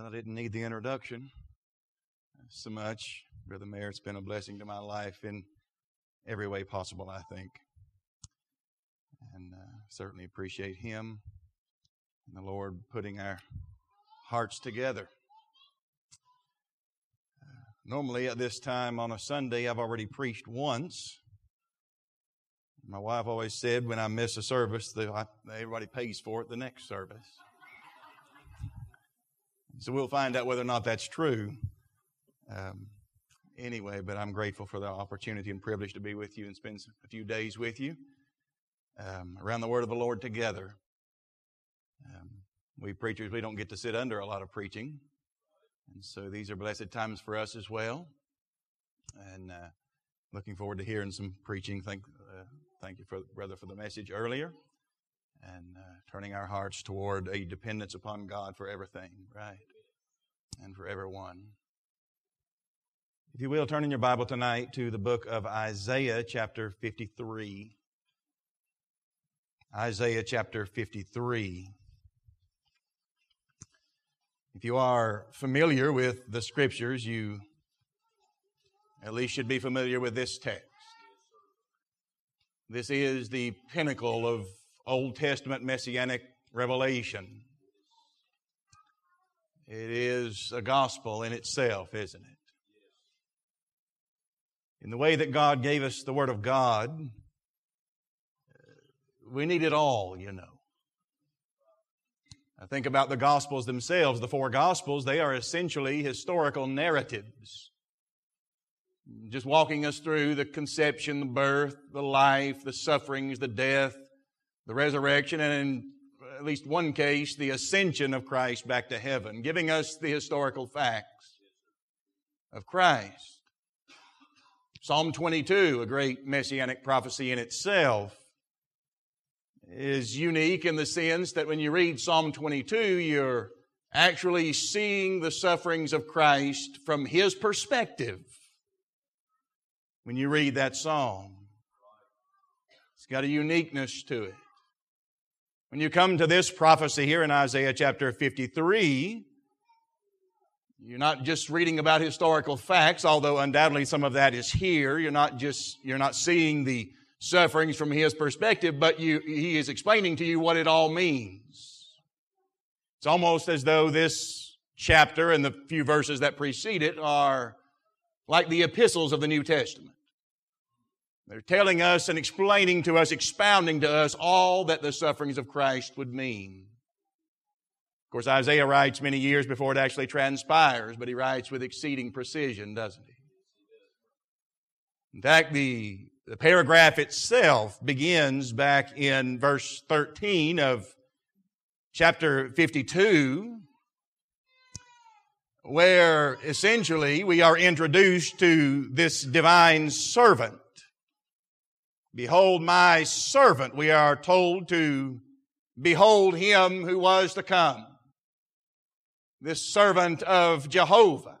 Well, I didn't need the introduction so much. Brother Mayor, it's been a blessing to my life in every way possible, I think. And uh, certainly appreciate him and the Lord putting our hearts together. Uh, normally, at this time on a Sunday, I've already preached once. My wife always said when I miss a service, that everybody pays for it the next service. So we'll find out whether or not that's true. Um, anyway, but I'm grateful for the opportunity and privilege to be with you and spend a few days with you um, around the Word of the Lord together. Um, we preachers, we don't get to sit under a lot of preaching. And so these are blessed times for us as well. And uh, looking forward to hearing some preaching. Thank, uh, thank you, for, brother, for the message earlier. And uh, turning our hearts toward a dependence upon God for everything, right? And for everyone. If you will, turn in your Bible tonight to the book of Isaiah, chapter 53. Isaiah chapter 53. If you are familiar with the scriptures, you at least should be familiar with this text. This is the pinnacle of Old Testament messianic revelation. It is a gospel in itself, isn't it? In the way that God gave us the Word of God, uh, we need it all, you know. I think about the Gospels themselves. The four Gospels, they are essentially historical narratives. Just walking us through the conception, the birth, the life, the sufferings, the death, the resurrection, and at least one case, the ascension of Christ back to heaven, giving us the historical facts of Christ. Psalm 22, a great messianic prophecy in itself, is unique in the sense that when you read Psalm 22, you're actually seeing the sufferings of Christ from his perspective. When you read that psalm, it's got a uniqueness to it. When you come to this prophecy here in Isaiah chapter 53, you're not just reading about historical facts, although undoubtedly some of that is here. You're not just, you're not seeing the sufferings from his perspective, but you, he is explaining to you what it all means. It's almost as though this chapter and the few verses that precede it are like the epistles of the New Testament. They're telling us and explaining to us, expounding to us all that the sufferings of Christ would mean. Of course, Isaiah writes many years before it actually transpires, but he writes with exceeding precision, doesn't he? In fact, the, the paragraph itself begins back in verse 13 of chapter 52, where essentially we are introduced to this divine servant Behold my servant. We are told to behold him who was to come. This servant of Jehovah.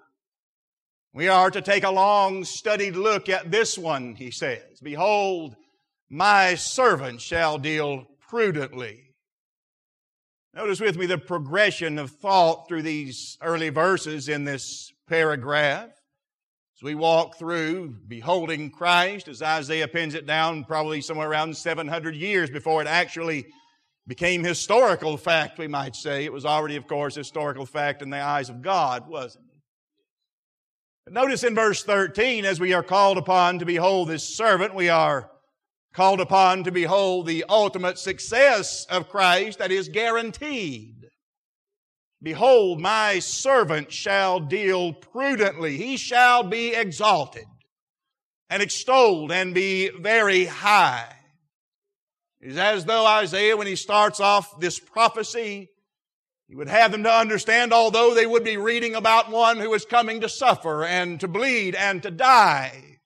We are to take a long studied look at this one, he says. Behold, my servant shall deal prudently. Notice with me the progression of thought through these early verses in this paragraph. As we walk through beholding Christ, as Isaiah pins it down, probably somewhere around 700 years before it actually became historical fact, we might say. It was already, of course, historical fact in the eyes of God, wasn't it? But notice in verse 13, as we are called upon to behold this servant, we are called upon to behold the ultimate success of Christ that is guaranteed. Behold, my servant shall deal prudently. He shall be exalted and extolled and be very high. It is as though Isaiah, when he starts off this prophecy, he would have them to understand, although they would be reading about one who is coming to suffer and to bleed and to die,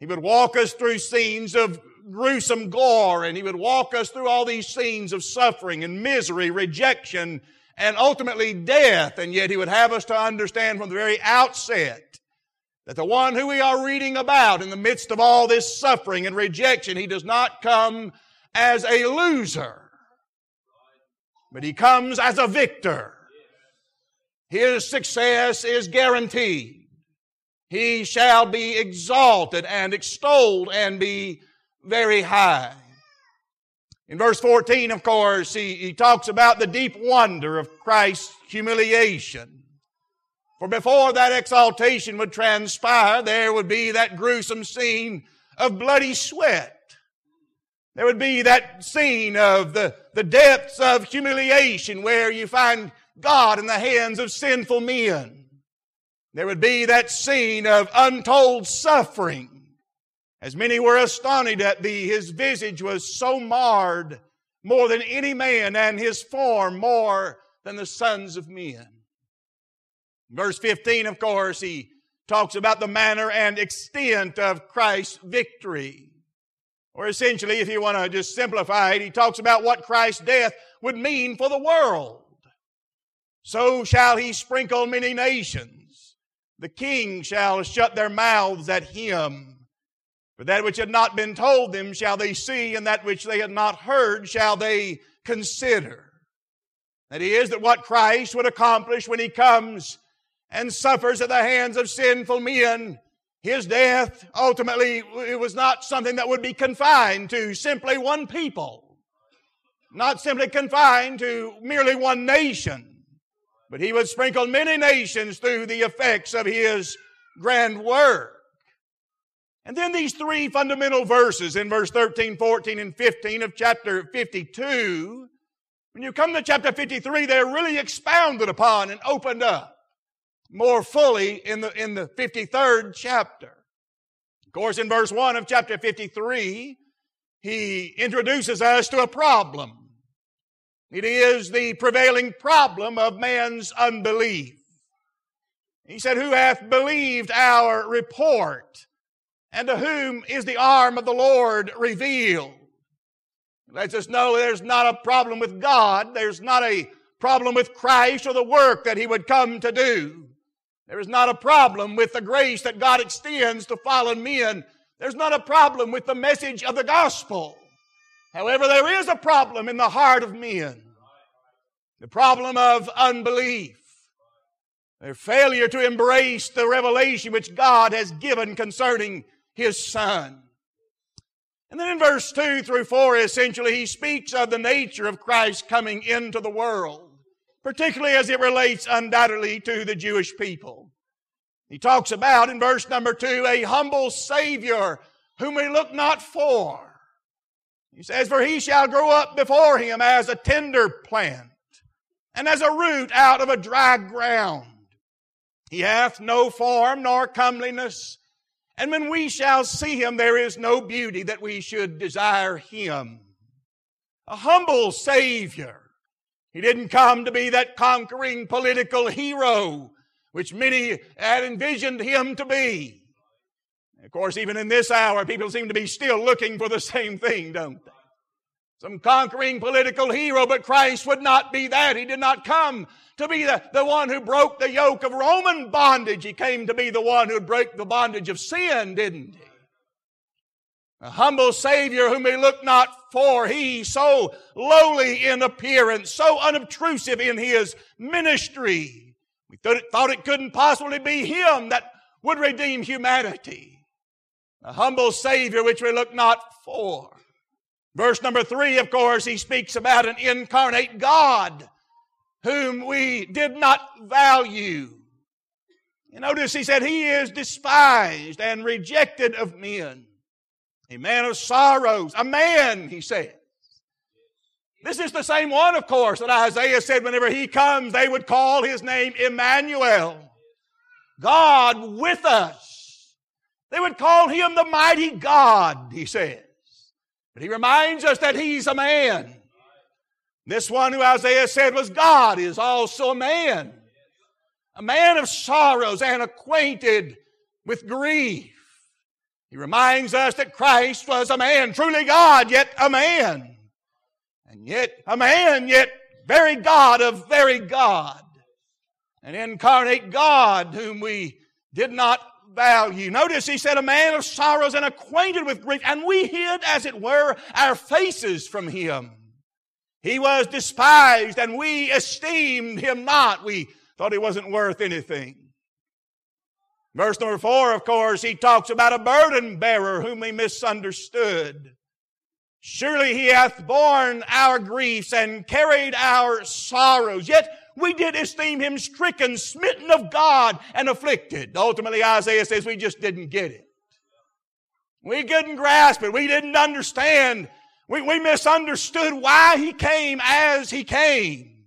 he would walk us through scenes of gruesome gore and he would walk us through all these scenes of suffering and misery, rejection, and ultimately death. And yet he would have us to understand from the very outset that the one who we are reading about in the midst of all this suffering and rejection, he does not come as a loser, but he comes as a victor. his success is guaranteed. He shall be exalted and extolled and be very high. In verse 14, of course, he, he talks about the deep wonder of Christ's humiliation. For before that exaltation would transpire, there would be that gruesome scene of bloody sweat. There would be that scene of the, the depths of humiliation where you find God in the hands of sinful men. There would be that scene of untold suffering. As many were astonished at thee, his visage was so marred more than any man, and his form more than the sons of men. Verse 15, of course, he talks about the manner and extent of Christ's victory. Or essentially, if you want to just simplify it, he talks about what Christ's death would mean for the world. So shall he sprinkle many nations. The king shall shut their mouths at him. That which had not been told them shall they see, and that which they had not heard shall they consider. That is, that what Christ would accomplish when he comes and suffers at the hands of sinful men, his death ultimately it was not something that would be confined to simply one people, not simply confined to merely one nation but he would sprinkle many nations through the effects of his grand work. And then these three fundamental verses in verse 13, 14, and 15 of chapter 52, when you come to chapter 53, they're really expounded upon and opened up more fully in the, in the 53rd chapter. Of course, in verse 1 of chapter 53, he introduces us to a problem. It is the prevailing problem of man's unbelief. He said, Who hath believed our report? And to whom is the arm of the Lord revealed? Lets us know there's not a problem with God. There's not a problem with Christ or the work that He would come to do. There is not a problem with the grace that God extends to fallen men. There's not a problem with the message of the gospel. However, there is a problem in the heart of men. The problem of unbelief. Their failure to embrace the revelation which God has given concerning His Son. And then in verse 2 through 4, essentially, he speaks of the nature of Christ coming into the world, particularly as it relates undoubtedly to the Jewish people. He talks about in verse number 2 a humble Savior whom we look not for. He says, For he shall grow up before him as a tender plant, and as a root out of a dry ground. He hath no form nor comeliness, and when we shall see him, there is no beauty that we should desire him. A humble Savior. He didn't come to be that conquering political hero, which many had envisioned him to be. Of course, even in this hour, people seem to be still looking for the same thing, don't they? Some conquering political hero, but Christ would not be that. He did not come to be the, the one who broke the yoke of Roman bondage. He came to be the one who broke the bondage of sin, didn't he? A humble Savior whom we look not for. He so lowly in appearance, so unobtrusive in his ministry. We thought it, thought it couldn't possibly be him that would redeem humanity. A humble Savior which we look not for. Verse number three, of course, he speaks about an incarnate God whom we did not value. You notice he said, He is despised and rejected of men. A man of sorrows. A man, he says. This is the same one, of course, that Isaiah said whenever he comes, they would call his name Emmanuel. God with us. They would call him the mighty God, he said. But he reminds us that he's a man. This one who Isaiah said was God is also a man. A man of sorrows and acquainted with grief. He reminds us that Christ was a man, truly God, yet a man. And yet a man, yet very God of very God. An incarnate God whom we did not value. Notice he said, a man of sorrows and acquainted with grief, and we hid, as it were, our faces from him. He was despised, and we esteemed him not. We thought he wasn't worth anything. Verse number four, of course, he talks about a burden bearer whom he misunderstood. Surely he hath borne our griefs and carried our sorrows. Yet we did esteem him stricken, smitten of God, and afflicted. Ultimately, Isaiah says we just didn't get it. We couldn't grasp it. We didn't understand. We, we misunderstood why he came as he came.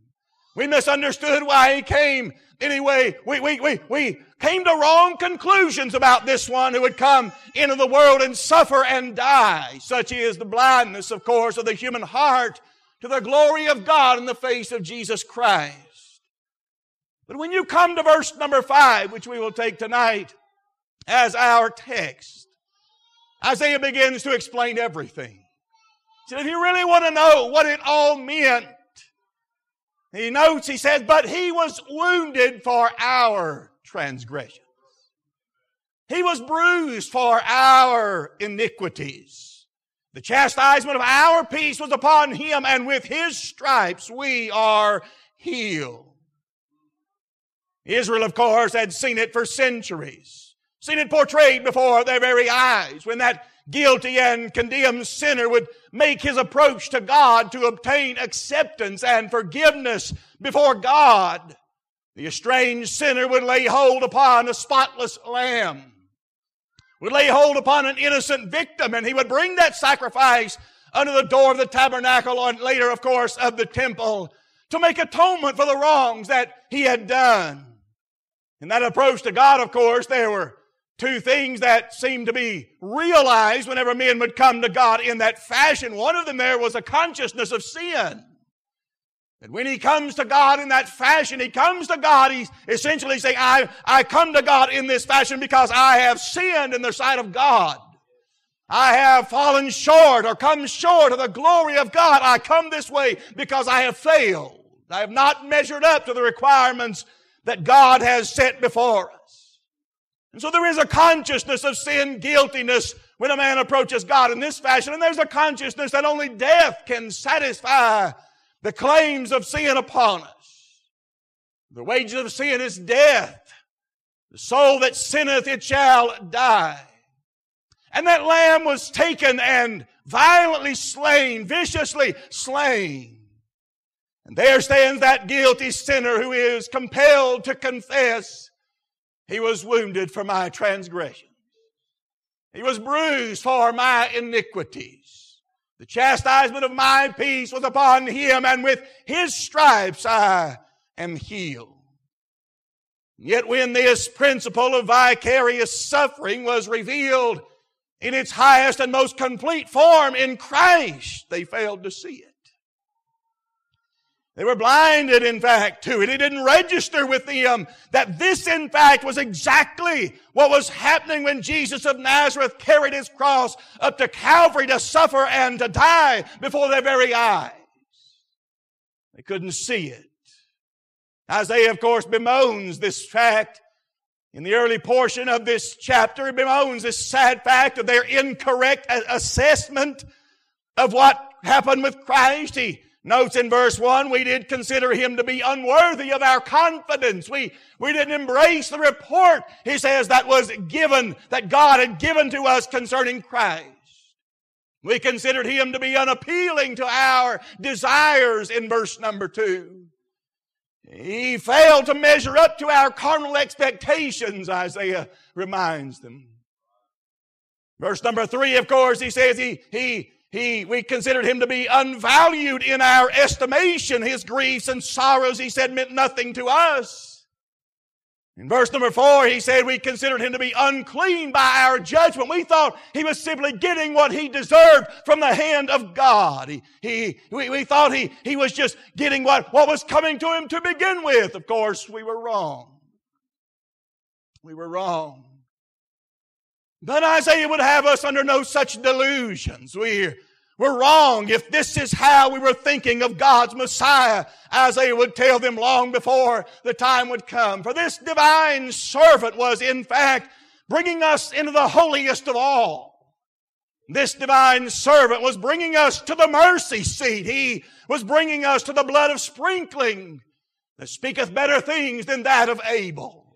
We misunderstood why he came anyway. We, we, we, we came to wrong conclusions about this one who would come into the world and suffer and die. Such is the blindness, of course, of the human heart to the glory of God in the face of Jesus Christ. But when you come to verse number five, which we will take tonight as our text, Isaiah begins to explain everything. So if you really want to know what it all meant, he notes, he says, but he was wounded for our transgressions. He was bruised for our iniquities. The chastisement of our peace was upon him, and with his stripes we are healed. Israel, of course, had seen it for centuries, seen it portrayed before their very eyes when that guilty and condemned sinner would make his approach to God to obtain acceptance and forgiveness before God. The estranged sinner would lay hold upon a spotless lamb, would lay hold upon an innocent victim, and he would bring that sacrifice under the door of the tabernacle and later, of course, of the temple to make atonement for the wrongs that he had done. In that approach to God, of course, there were two things that seemed to be realized whenever men would come to God in that fashion. One of them there was a consciousness of sin. And when he comes to God in that fashion, he comes to God, he's essentially saying, I, I come to God in this fashion because I have sinned in the sight of God. I have fallen short or come short of the glory of God. I come this way because I have failed. I have not measured up to the requirements that God has set before us. And so there is a consciousness of sin, guiltiness when a man approaches God in this fashion, and there's a consciousness that only death can satisfy the claims of sin upon us. The wages of sin is death. The soul that sinneth, it shall die. And that lamb was taken and violently slain, viciously slain. And there stands that guilty sinner who is compelled to confess he was wounded for my transgressions. He was bruised for my iniquities. The chastisement of my peace was upon him, and with his stripes I am healed. Yet when this principle of vicarious suffering was revealed in its highest and most complete form in Christ, they failed to see it. They were blinded, in fact, to it. It didn't register with them that this, in fact, was exactly what was happening when Jesus of Nazareth carried his cross up to Calvary to suffer and to die before their very eyes. They couldn't see it. Isaiah, of course, bemoans this fact in the early portion of this chapter. He bemoans this sad fact of their incorrect assessment of what happened with Christ. He Notes in verse 1, we did consider him to be unworthy of our confidence. We, we didn't embrace the report, he says, that was given, that God had given to us concerning Christ. We considered him to be unappealing to our desires in verse number 2. He failed to measure up to our carnal expectations, Isaiah reminds them. Verse number 3, of course, he says he, he he, we considered him to be unvalued in our estimation. His griefs and sorrows, he said, meant nothing to us. In verse number four, he said we considered him to be unclean by our judgment. We thought he was simply getting what he deserved from the hand of God. He, he, we, we thought he, he was just getting what, what was coming to him to begin with. Of course, we were wrong. We were wrong. But Isaiah would have us under no such delusions. We're, we're wrong if this is how we were thinking of God's Messiah, Isaiah would tell them long before the time would come. For this divine servant was in fact bringing us into the holiest of all. This divine servant was bringing us to the mercy seat. He was bringing us to the blood of sprinkling. that speaketh better things than that of Abel.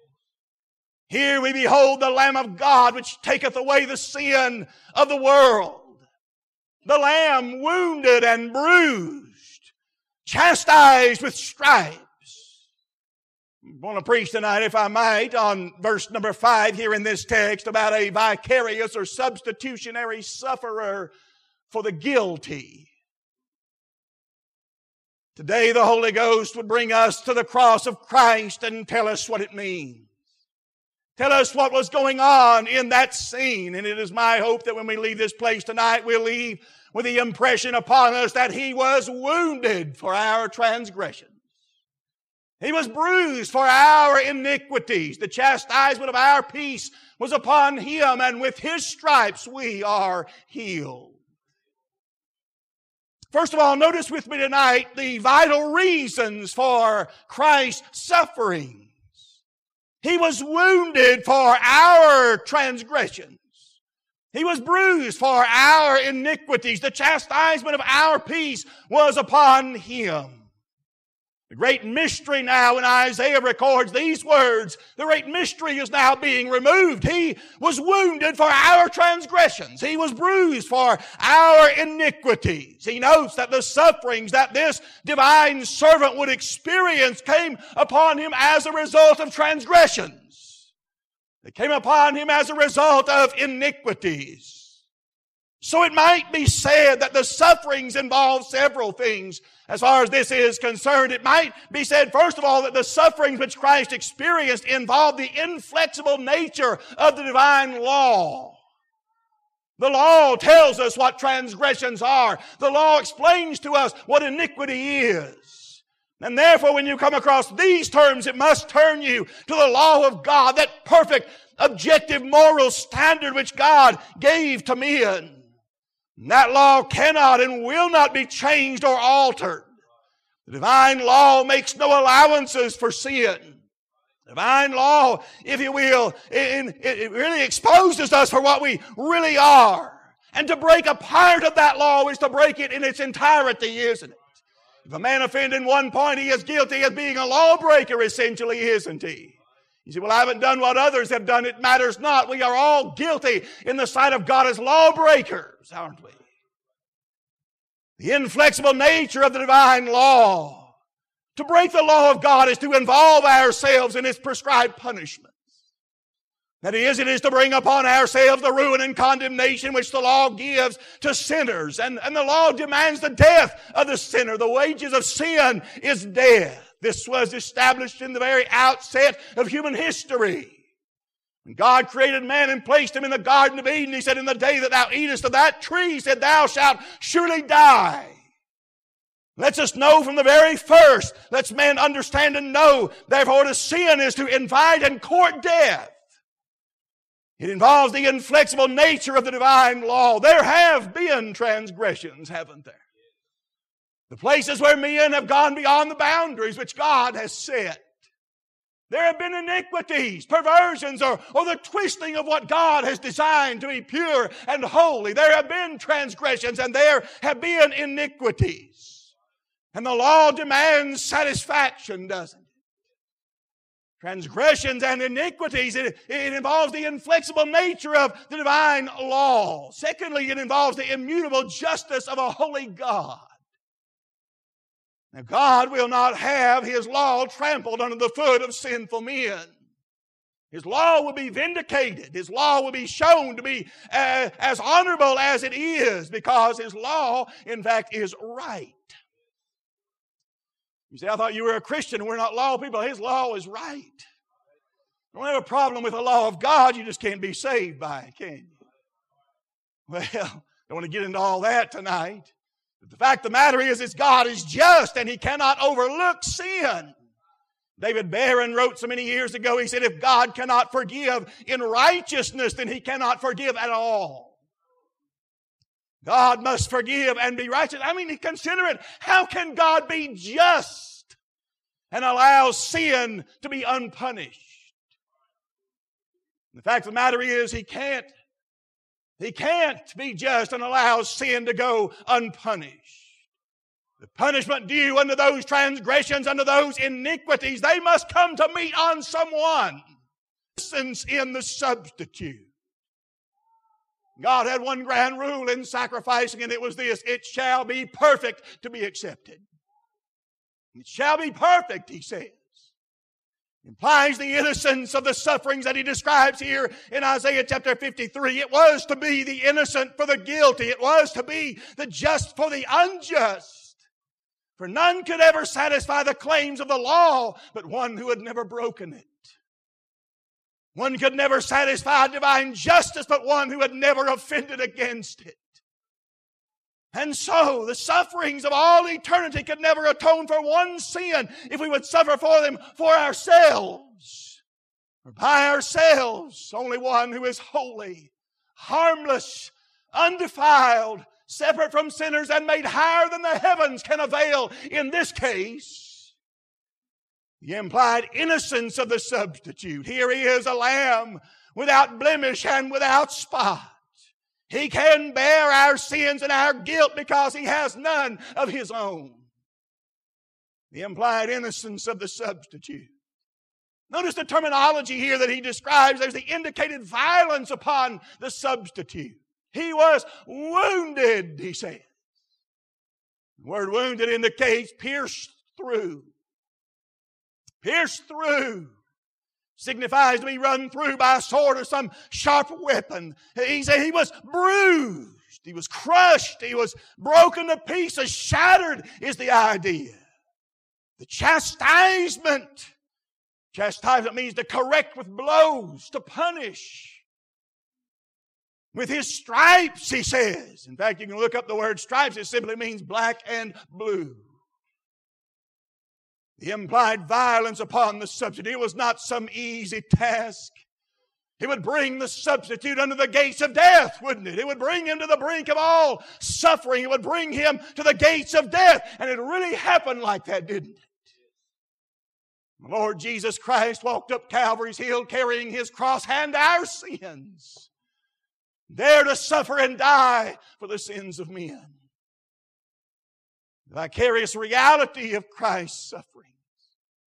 Here we behold the Lamb of God which taketh away the sin of the world. The Lamb wounded and bruised, chastised with stripes. I want to preach tonight, if I might, on verse number five here in this text about a vicarious or substitutionary sufferer for the guilty. Today the Holy Ghost would bring us to the cross of Christ and tell us what it means. Tell us what was going on in that scene. And it is my hope that when we leave this place tonight, we'll leave with the impression upon us that He was wounded for our transgressions. He was bruised for our iniquities. The chastisement of our peace was upon Him, and with His stripes we are healed. First of all, notice with me tonight the vital reasons for Christ's sufferings. He was wounded for our transgressions. He was bruised for our iniquities. The chastisement of our peace was upon him. The great mystery now when Isaiah records these words, the great mystery is now being removed. He was wounded for our transgressions. He was bruised for our iniquities. He notes that the sufferings that this divine servant would experience came upon him as a result of transgressions. They came upon him as a result of iniquities. So it might be said that the sufferings involve several things as far as this is concerned. It might be said, first of all, that the sufferings which Christ experienced involve the inflexible nature of the divine law. The law tells us what transgressions are. The law explains to us what iniquity is. And therefore, when you come across these terms, it must turn you to the law of God, that perfect, objective moral standard which God gave to men. That law cannot and will not be changed or altered. The divine law makes no allowances for sin. Divine law, if you will, it, it really exposes us for what we really are. And to break a part of that law is to break it in its entirety, isn't it? If a man offend in one point, he is guilty of being a lawbreaker, essentially, isn't he? You say, well, I haven't done what others have done. It matters not. We are all guilty in the sight of God as lawbreakers, aren't we? The inflexible nature of the divine law. To break the law of God is to involve ourselves in its prescribed punishments. That is, it is to bring upon ourselves the ruin and condemnation which the law gives to sinners. And, and the law demands the death of the sinner. The wages of sin is death. This was established in the very outset of human history. When God created man and placed him in the Garden of Eden, he said, In the day that thou eatest of that tree, he said, Thou shalt surely die. Let's us know from the very first. Let's man understand and know. Therefore, to sin is to invite and court death. It involves the inflexible nature of the divine law. There have been transgressions, haven't there? The places where men have gone beyond the boundaries which God has set. There have been iniquities, perversions, or, or the twisting of what God has designed to be pure and holy. There have been transgressions and there have been iniquities. And the law demands satisfaction, doesn't it? Transgressions and iniquities, it, it involves the inflexible nature of the divine law. Secondly, it involves the immutable justice of a holy God. Now, God will not have His law trampled under the foot of sinful men. His law will be vindicated. His law will be shown to be uh, as honorable as it is because His law, in fact, is right. You say, I thought you were a Christian. We're not law people. His law is right. Don't have a problem with the law of God. You just can't be saved by it, can you? Well, don't want to get into all that tonight. But the fact of the matter is, is God is just and He cannot overlook sin. David Baron wrote so many years ago, he said, if God cannot forgive in righteousness, then He cannot forgive at all. God must forgive and be righteous. I mean, consider it. How can God be just and allow sin to be unpunished? The fact of the matter is, He can't. He can't be just and allow sin to go unpunished. The punishment due unto those transgressions, unto those iniquities, they must come to meet on someone. Since in the substitute. God had one grand rule in sacrificing, and it was this it shall be perfect to be accepted. It shall be perfect, he says. Implies the innocence of the sufferings that he describes here in Isaiah chapter 53. It was to be the innocent for the guilty. It was to be the just for the unjust. For none could ever satisfy the claims of the law but one who had never broken it. One could never satisfy divine justice but one who had never offended against it. And so the sufferings of all eternity could never atone for one sin if we would suffer for them for ourselves. For by ourselves, only one who is holy, harmless, undefiled, separate from sinners and made higher than the heavens can avail in this case. The implied innocence of the substitute. Here he is a lamb without blemish and without spot. He can bear our sins and our guilt because he has none of his own. The implied innocence of the substitute. Notice the terminology here that he describes. There's the indicated violence upon the substitute. He was wounded, he says. The word wounded indicates pierced through. Pierced through signifies to be run through by a sword or some sharp weapon. He said he was bruised. He was crushed. He was broken to pieces. Shattered is the idea. The chastisement. Chastisement means to correct with blows, to punish. With his stripes, he says. In fact, you can look up the word stripes. It simply means black and blue. The implied violence upon the substitute It was not some easy task. It would bring the substitute under the gates of death, wouldn't it? It would bring him to the brink of all suffering. It would bring him to the gates of death. And it really happened like that, didn't it? The Lord Jesus Christ walked up Calvary's hill carrying his cross and our sins, there to suffer and die for the sins of men. The vicarious reality of Christ's sufferings,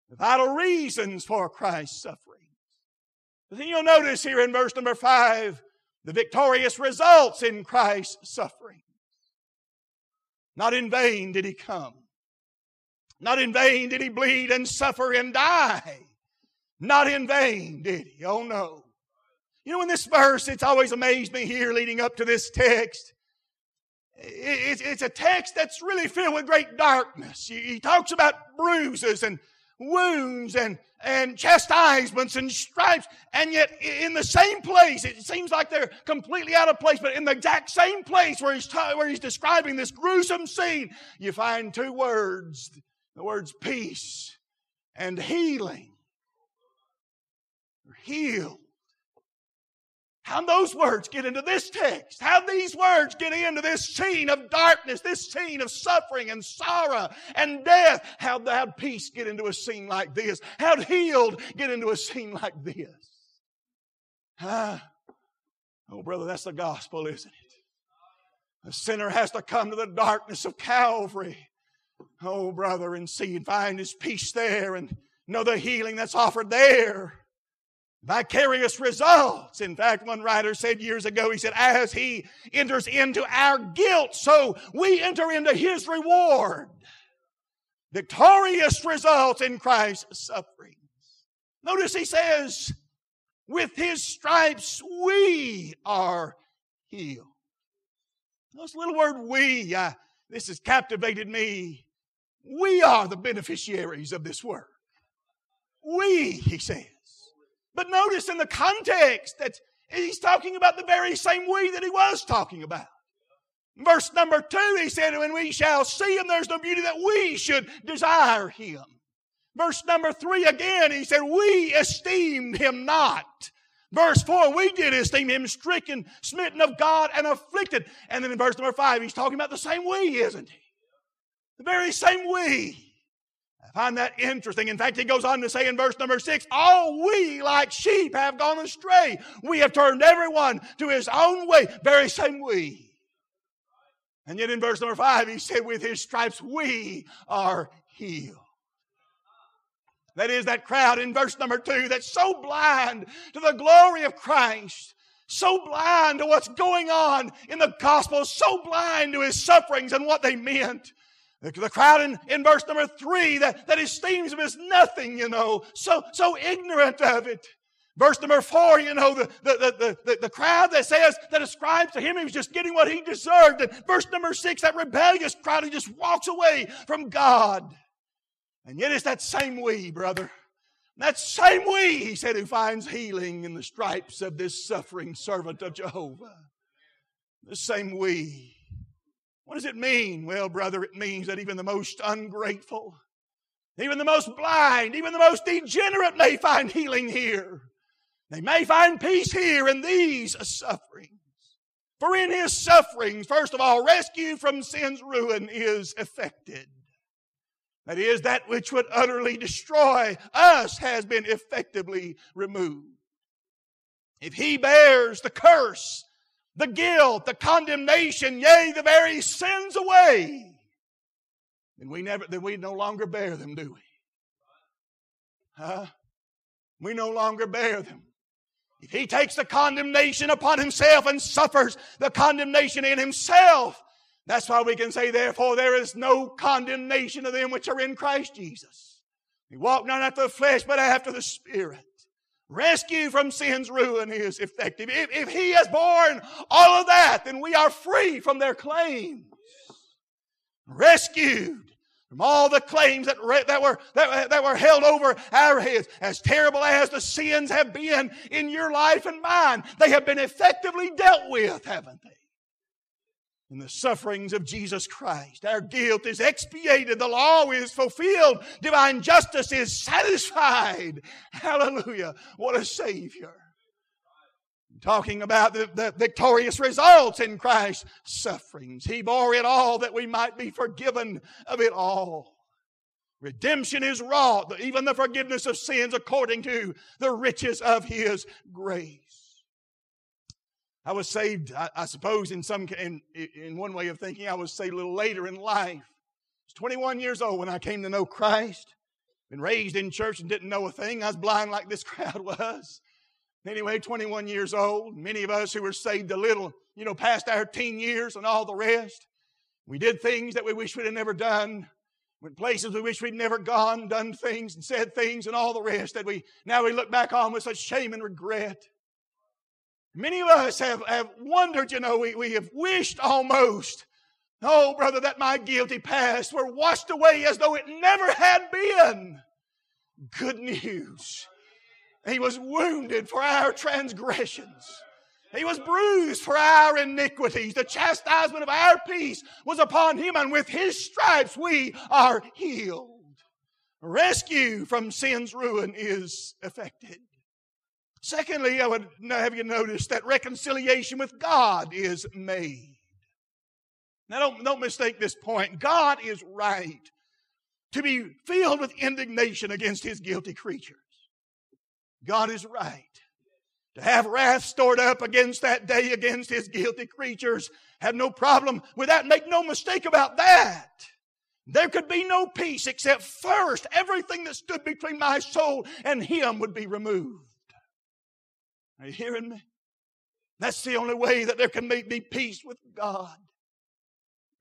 the vital reasons for Christ's sufferings. But then you'll notice here in verse number five, the victorious results in Christ's sufferings. Not in vain did he come. Not in vain did he bleed and suffer and die. Not in vain did he. Oh no. You know, in this verse, it's always amazed me here leading up to this text. It's a text that's really filled with great darkness. He talks about bruises and wounds and, and chastisements and stripes, and yet in the same place, it seems like they're completely out of place, but in the exact same place where he's, where he's describing this gruesome scene, you find two words the words peace and healing. Healed. How those words get into this text? How these words get into this scene of darkness, this scene of suffering and sorrow and death? How'd, how'd peace get into a scene like this? How'd healed get into a scene like this? Ah, oh, brother, that's the gospel, isn't it? A sinner has to come to the darkness of Calvary. Oh, brother, and see and find his peace there and know the healing that's offered there vicarious results. In fact, one writer said years ago, he said, as he enters into our guilt, so we enter into his reward. Victorious results in Christ's sufferings. Notice he says, with his stripes we are healed. This little word we, uh, this has captivated me. We are the beneficiaries of this work. We, he says. But notice in the context that he's talking about the very same we that he was talking about. Verse number two, he said, When we shall see him, there's no beauty that we should desire him. Verse number three again, he said, We esteemed him not. Verse 4, we did esteem him stricken, smitten of God, and afflicted. And then in verse number 5, he's talking about the same we, isn't he? The very same we find that interesting. In fact, he goes on to say in verse number six, all we like sheep have gone astray. We have turned everyone to his own way. Very same we. And yet in verse number five, he said, With his stripes we are healed. That is that crowd in verse number two that's so blind to the glory of Christ, so blind to what's going on in the gospel, so blind to his sufferings and what they meant. The, crowd in, in verse number three that, that esteems him as nothing, you know, so, so ignorant of it. Verse number four, you know, the, the, the, the, the crowd that says, that ascribes to him he was just getting what he deserved. And verse number six, that rebellious crowd who just walks away from God. And yet it's that same we, brother. That same we, he said, who finds healing in the stripes of this suffering servant of Jehovah. The same we. What does it mean? Well, brother, it means that even the most ungrateful, even the most blind, even the most degenerate may find healing here. They may find peace here in these sufferings. For in his sufferings, first of all, rescue from sin's ruin is effected. That is, that which would utterly destroy us has been effectively removed. If he bears the curse, the guilt, the condemnation, yea, the very sins away, then we never, then we no longer bear them, do we? Huh? We no longer bear them. If he takes the condemnation upon himself and suffers the condemnation in himself, that's why we can say, therefore, there is no condemnation of them which are in Christ Jesus. We walk not after the flesh, but after the Spirit. Rescue from sin's ruin is effective. If, if He has borne all of that, then we are free from their claims. Rescued from all the claims that, re, that, were, that, that were held over our heads. As terrible as the sins have been in your life and mine, they have been effectively dealt with, haven't they? In the sufferings of Jesus Christ. Our guilt is expiated. The law is fulfilled. Divine justice is satisfied. Hallelujah. What a Savior. Talking about the, the victorious results in Christ's sufferings. He bore it all that we might be forgiven of it all. Redemption is wrought, even the forgiveness of sins according to the riches of His grace. I was saved, I, I suppose, in some in, in one way of thinking, I was saved a little later in life. I was 21 years old when I came to know Christ. Been raised in church and didn't know a thing. I was blind like this crowd was. Anyway, 21 years old. Many of us who were saved a little, you know, past our teen years and all the rest. We did things that we wish we'd have never done. Went places we wish we'd never gone, done things and said things and all the rest that we now we look back on with such shame and regret. Many of us have, have wondered, you know, we, we have wished almost, oh, brother, that my guilty past were washed away as though it never had been. Good news. He was wounded for our transgressions. He was bruised for our iniquities. The chastisement of our peace was upon him, and with his stripes we are healed. Rescue from sin's ruin is effected. Secondly, I would have you notice that reconciliation with God is made. Now, don't, don't mistake this point. God is right to be filled with indignation against his guilty creatures. God is right. To have wrath stored up against that day against his guilty creatures, have no problem with that. Make no mistake about that. There could be no peace except first everything that stood between my soul and him would be removed. Are you hearing me? That's the only way that there can be peace with God.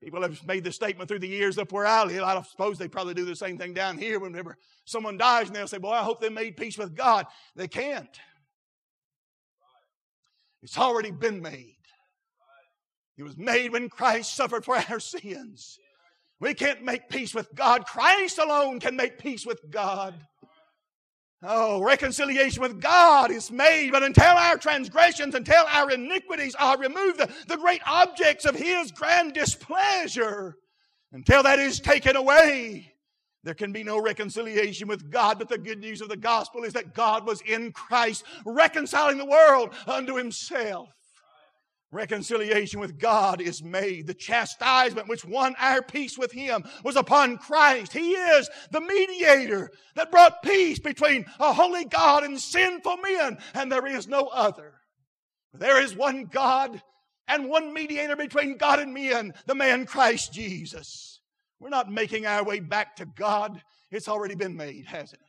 People have made the statement through the years up where I live. I suppose they probably do the same thing down here whenever someone dies and they'll say, Boy, I hope they made peace with God. They can't. It's already been made. It was made when Christ suffered for our sins. We can't make peace with God. Christ alone can make peace with God. Oh, reconciliation with God is made, but until our transgressions, until our iniquities are removed, the, the great objects of His grand displeasure, until that is taken away, there can be no reconciliation with God. But the good news of the gospel is that God was in Christ, reconciling the world unto Himself. Reconciliation with God is made. The chastisement which won our peace with Him was upon Christ. He is the mediator that brought peace between a holy God and sinful men, and there is no other. There is one God and one mediator between God and men, the man Christ Jesus. We're not making our way back to God. It's already been made, hasn't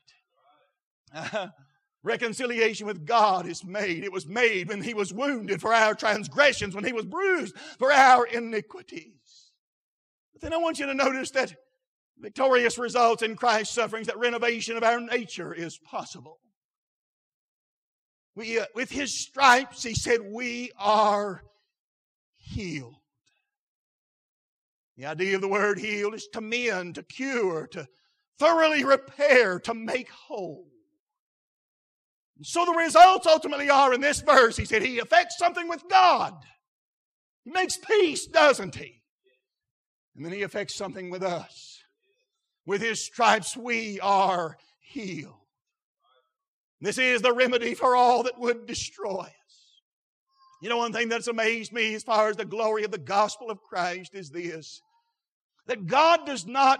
it? Reconciliation with God is made. It was made when He was wounded for our transgressions, when He was bruised for our iniquities. But then I want you to notice that victorious results in Christ's sufferings, that renovation of our nature is possible. We, uh, with his stripes, he said, we are healed. The idea of the word healed is to mend, to cure, to thoroughly repair, to make whole. So the results ultimately are in this verse. He said he affects something with God. He makes peace, doesn't he? And then he affects something with us. With his stripes we are healed. This is the remedy for all that would destroy us. You know, one thing that's amazed me as far as the glory of the gospel of Christ is this that God does not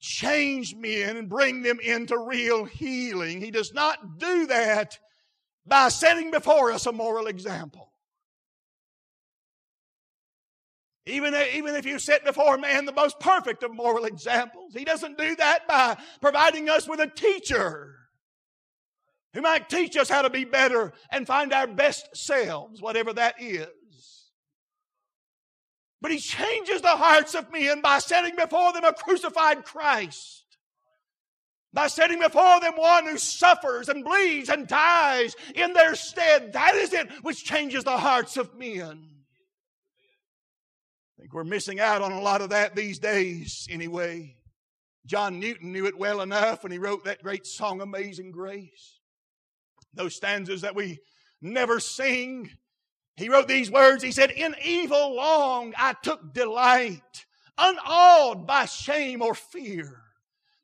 change men and bring them into real healing. He does not do that by setting before us a moral example. Even, even if you set before man the most perfect of moral examples, he doesn't do that by providing us with a teacher who might teach us how to be better and find our best selves, whatever that is. But he changes the hearts of men by setting before them a crucified Christ. By setting before them one who suffers and bleeds and dies in their stead. That is it which changes the hearts of men. I think we're missing out on a lot of that these days, anyway. John Newton knew it well enough when he wrote that great song, Amazing Grace those stanzas that we never sing. He wrote these words. He said, In evil long I took delight, unawed by shame or fear,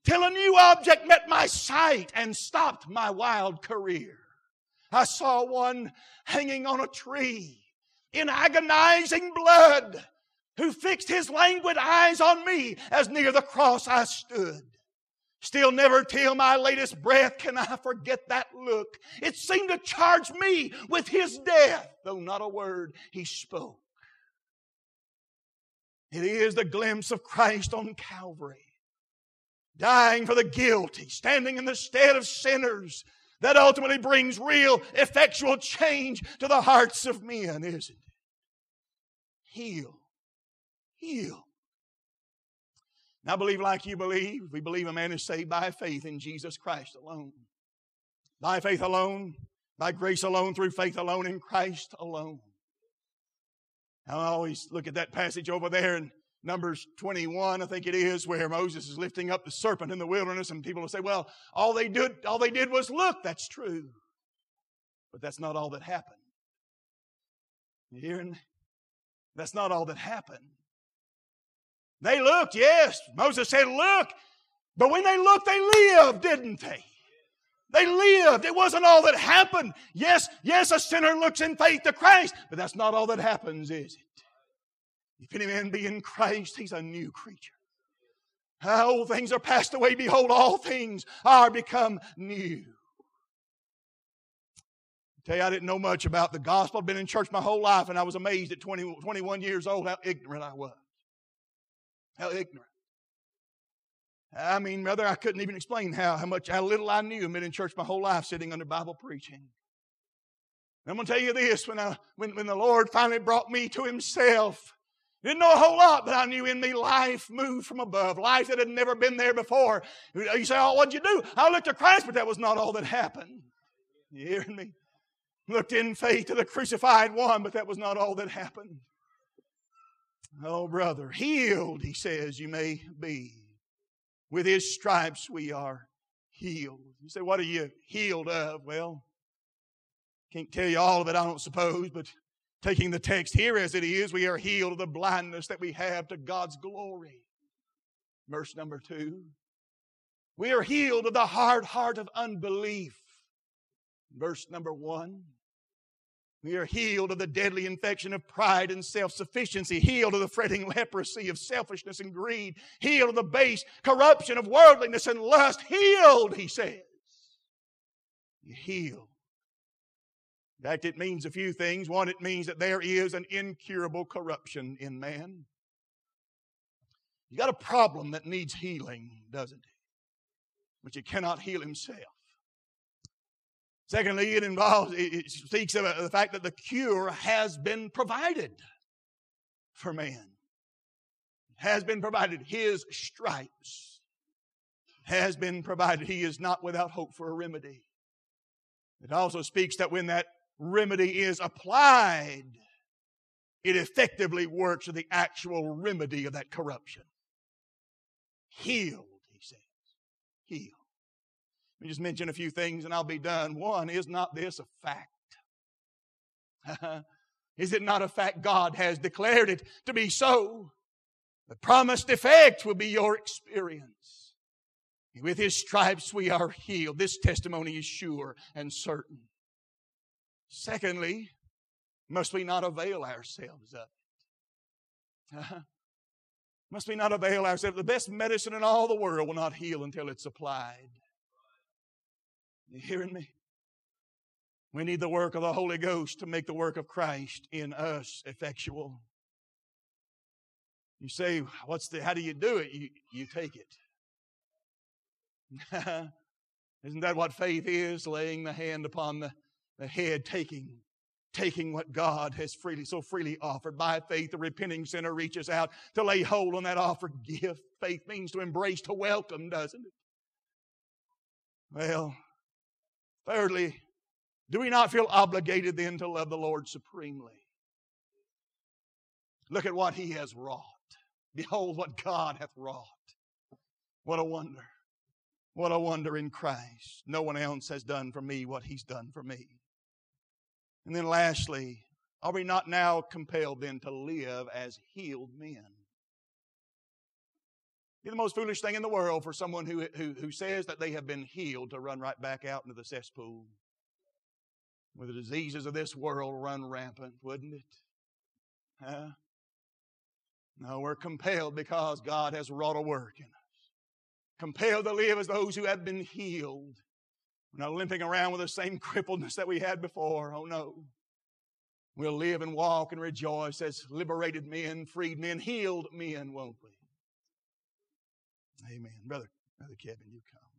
till a new object met my sight and stopped my wild career. I saw one hanging on a tree in agonizing blood who fixed his languid eyes on me as near the cross I stood. Still never till my latest breath can I forget that look. It seemed to charge me with his death, though not a word he spoke. It is the glimpse of Christ on Calvary, dying for the guilty, standing in the stead of sinners, that ultimately brings real, effectual change to the hearts of men, isn't it? Heal. Heal. I believe like you believe. We believe a man is saved by faith in Jesus Christ alone. By faith alone, by grace alone, through faith alone, in Christ alone. I always look at that passage over there in Numbers 21, I think it is, where Moses is lifting up the serpent in the wilderness, and people will say, well, all they did, all they did was look. That's true. But that's not all that happened. You hearing? That's not all that happened. They looked, yes. Moses said, Look. But when they looked, they lived, didn't they? They lived. It wasn't all that happened. Yes, yes, a sinner looks in faith to Christ, but that's not all that happens, is it? If any man be in Christ, he's a new creature. How old things are passed away. Behold, all things are become new. I tell you, I didn't know much about the gospel. I've been in church my whole life, and I was amazed at 20, 21 years old how ignorant I was. How ignorant. I mean, brother, I couldn't even explain how, how much, how little I knew. I've been in church my whole life sitting under Bible preaching. I'm going to tell you this when, I, when, when the Lord finally brought me to Himself, didn't know a whole lot, but I knew in me life moved from above, life that had never been there before. You say, Oh, what'd you do? I looked to Christ, but that was not all that happened. You hearing me? Looked in faith to the crucified one, but that was not all that happened. Oh, brother, healed, he says, you may be. With his stripes we are healed. You say, what are you healed of? Well, can't tell you all of it, I don't suppose, but taking the text here as it is, we are healed of the blindness that we have to God's glory. Verse number two. We are healed of the hard heart of unbelief. Verse number one. We are healed of the deadly infection of pride and self sufficiency, healed of the fretting leprosy of selfishness and greed, healed of the base corruption of worldliness and lust. Healed, he says. You heal. In fact, it means a few things. One, it means that there is an incurable corruption in man. You got a problem that needs healing, doesn't it? But you cannot heal himself. Secondly, it involves, it speaks of uh, the fact that the cure has been provided for man. Has been provided. His stripes has been provided. He is not without hope for a remedy. It also speaks that when that remedy is applied, it effectively works the actual remedy of that corruption. Healed, he says. Healed. Let me just mention a few things and I'll be done. One, is not this a fact? is it not a fact God has declared it to be so? The promised effect will be your experience. With his stripes we are healed. This testimony is sure and certain. Secondly, must we not avail ourselves of it? must we not avail ourselves? The best medicine in all the world will not heal until it's applied. You hearing me? We need the work of the Holy Ghost to make the work of Christ in us effectual. You say, what's the, how do you do it? You, you take it. Isn't that what faith is? Laying the hand upon the, the head, taking, taking what God has freely, so freely offered. By faith, the repenting sinner reaches out to lay hold on that offered gift. Faith means to embrace, to welcome, doesn't it? Well, thirdly, do we not feel obligated then to love the Lord supremely? Look at what He has wrought. Behold what God hath wrought. What a wonder. What a wonder in Christ. No one else has done for me what He's done for me. And then lastly, are we not now compelled then to live as healed men? Be the most foolish thing in the world for someone who, who, who says that they have been healed to run right back out into the cesspool. Where the diseases of this world run rampant, wouldn't it? Huh? No, we're compelled because God has wrought a work in us. Compelled to live as those who have been healed. We're not limping around with the same crippledness that we had before. Oh no. We'll live and walk and rejoice as liberated men, freed men, healed men, won't we? Amen. Brother, Brother Kevin, you come.